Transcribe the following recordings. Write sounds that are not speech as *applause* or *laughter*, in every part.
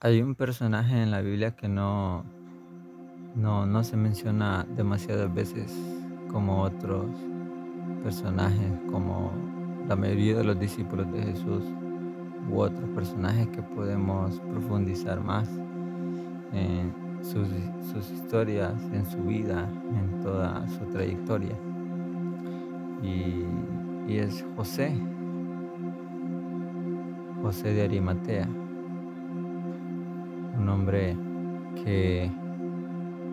Hay un personaje en la Biblia que no, no, no se menciona demasiadas veces como otros personajes, como la mayoría de los discípulos de Jesús u otros personajes que podemos profundizar más en sus, sus historias, en su vida, en toda su trayectoria. Y, y es José, José de Arimatea un hombre que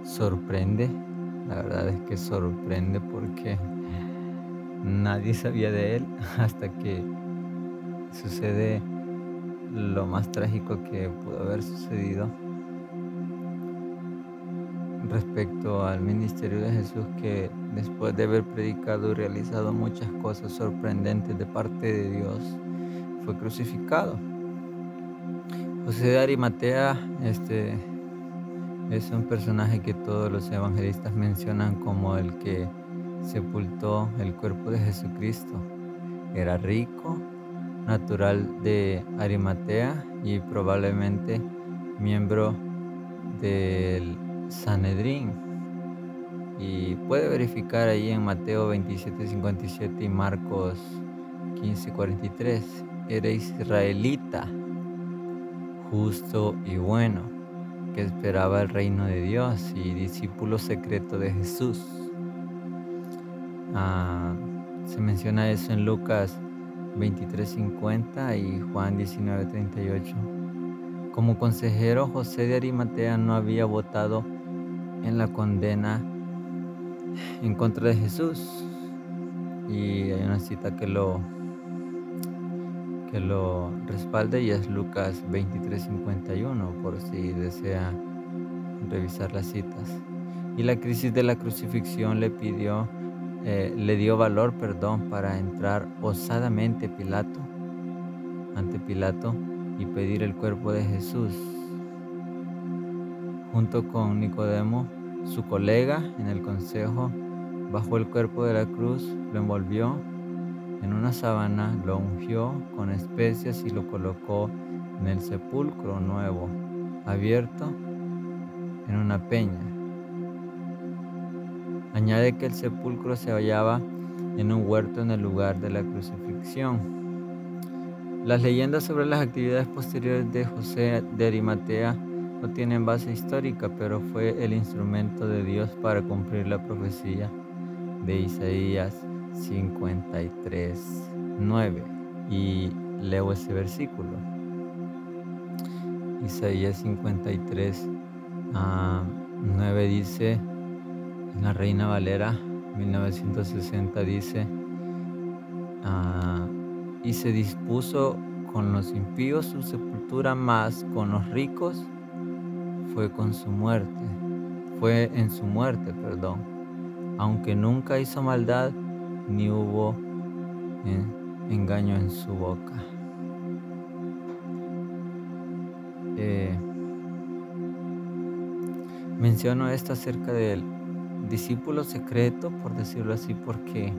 sorprende, la verdad es que sorprende porque nadie sabía de él *laughs* hasta que sucede lo más trágico que pudo haber sucedido respecto al ministerio de Jesús que después de haber predicado y realizado muchas cosas sorprendentes de parte de Dios, fue crucificado. José de Arimatea este, es un personaje que todos los evangelistas mencionan como el que sepultó el cuerpo de Jesucristo. Era rico, natural de Arimatea y probablemente miembro del Sanedrín. Y puede verificar ahí en Mateo 27, 57 y Marcos 15, 43. Era israelita justo y bueno, que esperaba el reino de Dios y discípulo secreto de Jesús. Ah, se menciona eso en Lucas 23:50 y Juan 19:38. Como consejero, José de Arimatea no había votado en la condena en contra de Jesús. Y hay una cita que lo que lo respalde y es Lucas 23:51 por si desea revisar las citas. Y la crisis de la crucifixión le pidió, eh, le dio valor, perdón, para entrar osadamente Pilato, ante Pilato y pedir el cuerpo de Jesús. Junto con Nicodemo, su colega en el consejo, bajó el cuerpo de la cruz, lo envolvió en una sábana, lo ungió con especias y lo colocó en el sepulcro nuevo, abierto en una peña. Añade que el sepulcro se hallaba en un huerto en el lugar de la crucifixión. Las leyendas sobre las actividades posteriores de José de Arimatea no tienen base histórica, pero fue el instrumento de Dios para cumplir la profecía de Isaías 53, 9. Y leo ese versículo. Isaías 53, 9 ah, dice, en la Reina Valera 1960 dice, ah, y se dispuso con los impíos su sepultura más con los ricos fue con su muerte, fue en su muerte, perdón, aunque nunca hizo maldad ni hubo eh, engaño en su boca. Eh, menciono esto acerca del discípulo secreto, por decirlo así, porque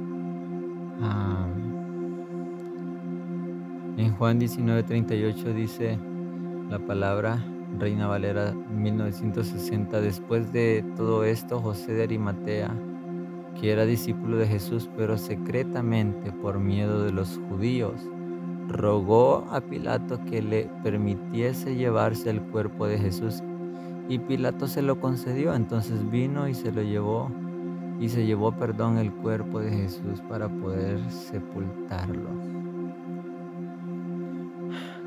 en Juan 19:38 dice la palabra Reina Valera 1960, después de todo esto, José de Arimatea, que era discípulo de Jesús, pero secretamente por miedo de los judíos, rogó a Pilato que le permitiese llevarse el cuerpo de Jesús y Pilato se lo concedió, entonces vino y se lo llevó y se llevó, perdón, el cuerpo de Jesús para poder sepultarlo.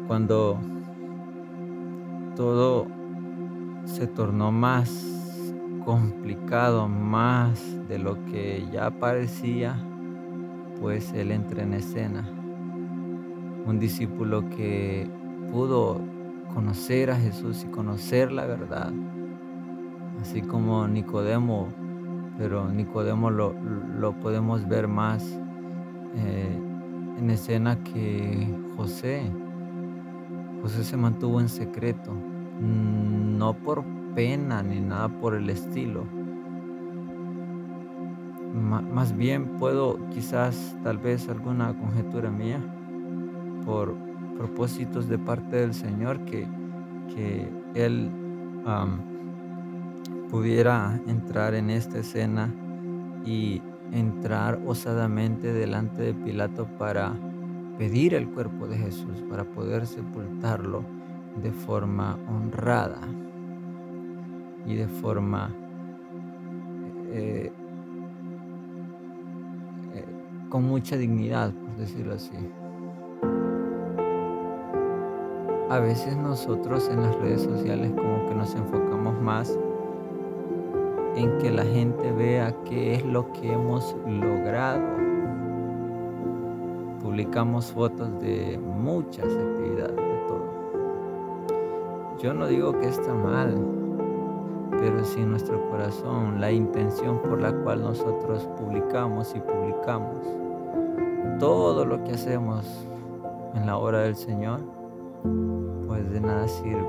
Cuando todo se tornó más complicado más de lo que ya parecía, pues él entra en escena. Un discípulo que pudo conocer a Jesús y conocer la verdad, así como Nicodemo, pero Nicodemo lo, podemos ver más eh, en escena que José. José se mantuvo en secreto, no por pena ni nada por el estilo. más bien puedo quizás tal vez alguna conjetura mía por propósitos de parte del Señor que, que él pudiera entrar en esta escena y entrar osadamente delante de Pilato para pedir el cuerpo de Jesús, para poder sepultarlo de forma honrada y de forma eh, eh, con mucha dignidad, por decirlo así. A veces nosotros en las redes sociales como que nos enfocamos más en que la gente vea qué es lo que hemos logrado. Publicamos fotos de muchas actividades, de todo. Yo no digo que está mal, pero si nuestro corazón, la intención por la cual nosotros publicamos y publicamos todo lo que hacemos en la hora del Señor, pues de nada sirve.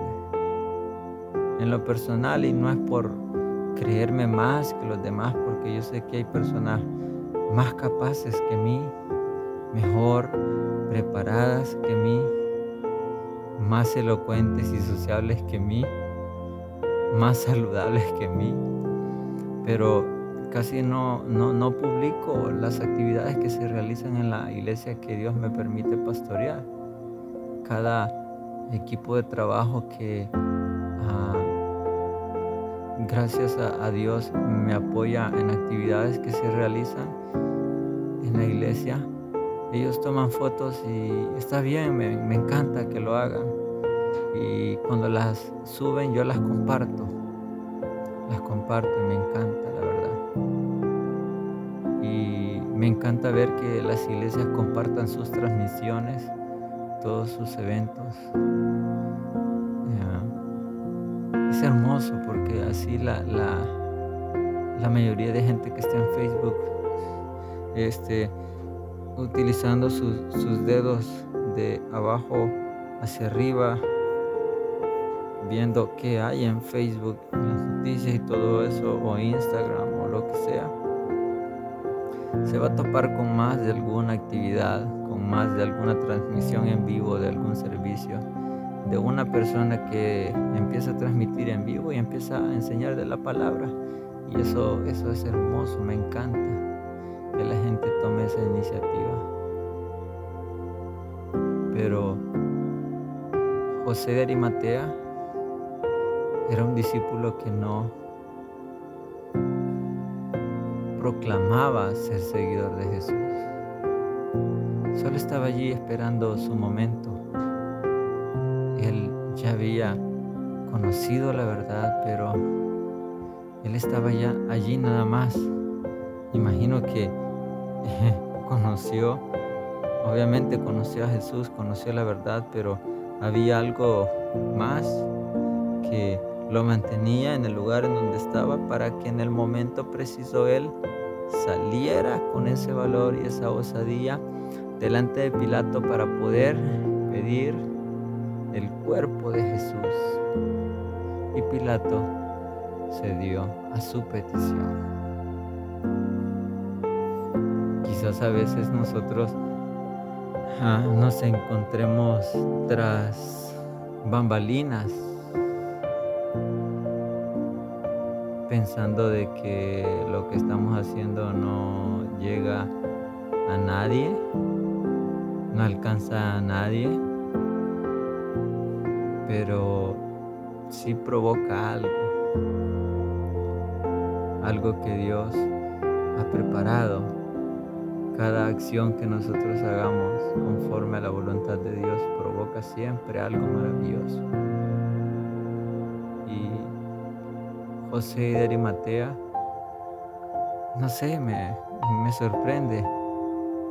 En lo personal y no es por creerme más que los demás, porque yo sé que hay personas más capaces que mí, mejor preparadas que mí, más elocuentes y sociables que mí, más saludables que mí, pero casi no, no, no publico las actividades que se realizan en la iglesia que Dios me permite pastorear. Cada equipo de trabajo que gracias a, Dios me apoya en actividades que se realizan en la iglesia. Ellos toman fotos y está bien, me, me encanta que lo hagan. Y cuando las suben yo las comparto. Las comparto y me encanta, la verdad. Y me encanta ver que las iglesias compartan sus transmisiones, todos sus eventos es hermoso porque así la, la, mayoría de gente que está en Facebook, este, utilizando sus, sus dedos de abajo hacia arriba, viendo qué hay en Facebook, las noticias y todo eso, o Instagram o lo que sea, se va a topar con más de alguna actividad, con más de alguna transmisión en vivo de algún servicio de una persona que empieza a transmitir en vivo y empieza a enseñar de la palabra. Y eso, eso es hermoso, me encanta que la gente tome esa iniciativa. Pero José de Arimatea era un discípulo que no proclamaba ser seguidor de Jesús. Solo estaba allí esperando su momento él ya había conocido la verdad, pero él estaba ya allí nada más. Imagino que *laughs* conoció, obviamente conoció a Jesús, conoció la verdad, pero había algo más que lo mantenía en el lugar en donde estaba para que en el momento preciso él saliera con ese valor y esa osadía delante de Pilato para poder pedir el cuerpo de Jesús. Y Pilato cedió a su petición. Quizás a veces nosotros ah, nos encontremos tras bambalinas pensando de que lo que estamos haciendo no llega a nadie, no alcanza a nadie pero sí provoca algo, algo que Dios ha preparado. Cada acción que nosotros hagamos conforme a la voluntad de Dios provoca siempre algo maravilloso. José de Arimatea, no sé, me, me sorprende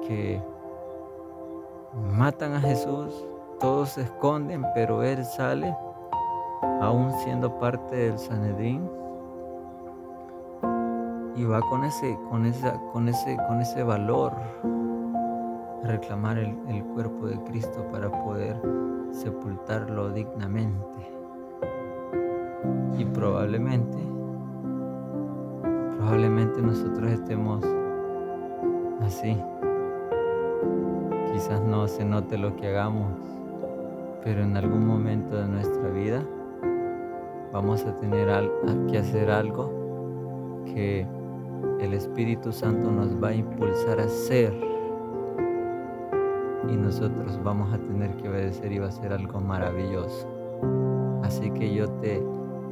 que matan a Jesús todos se esconden, pero él sale, aún siendo parte del Sanedrín, y va con ese, con esa, con ese, con ese valor a reclamar el, el cuerpo de Cristo para poder sepultarlo dignamente. Y probablemente, probablemente nosotros estemos así. Quizás no se note lo que hagamos, pero en algún momento de nuestra vida vamos a tener que hacer algo que el Espíritu Santo nos va a impulsar a hacer y nosotros vamos a tener que obedecer y va a ser algo maravilloso. Así que yo te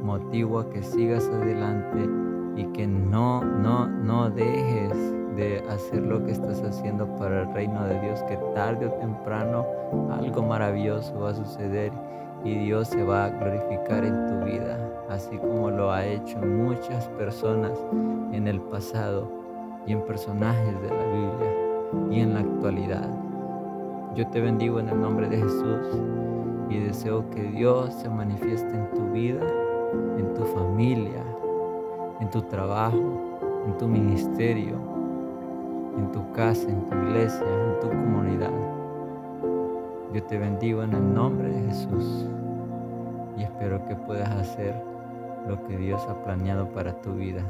motivo a que sigas adelante y que no, no, no dejes de hacer lo que estás haciendo para el reino de Dios, que tarde o temprano algo maravilloso va a suceder y Dios se va a glorificar en tu vida, así como lo ha hecho muchas personas en el pasado y en personajes de la Biblia y en la actualidad. Yo te bendigo en el nombre de Jesús y deseo que Dios se manifieste en tu vida, en tu familia, en tu trabajo, en tu ministerio, en tu casa, en tu iglesia, en tu comunidad. Yo te bendigo en el nombre de Jesús y espero que puedas hacer lo que Dios ha planeado para tu vida.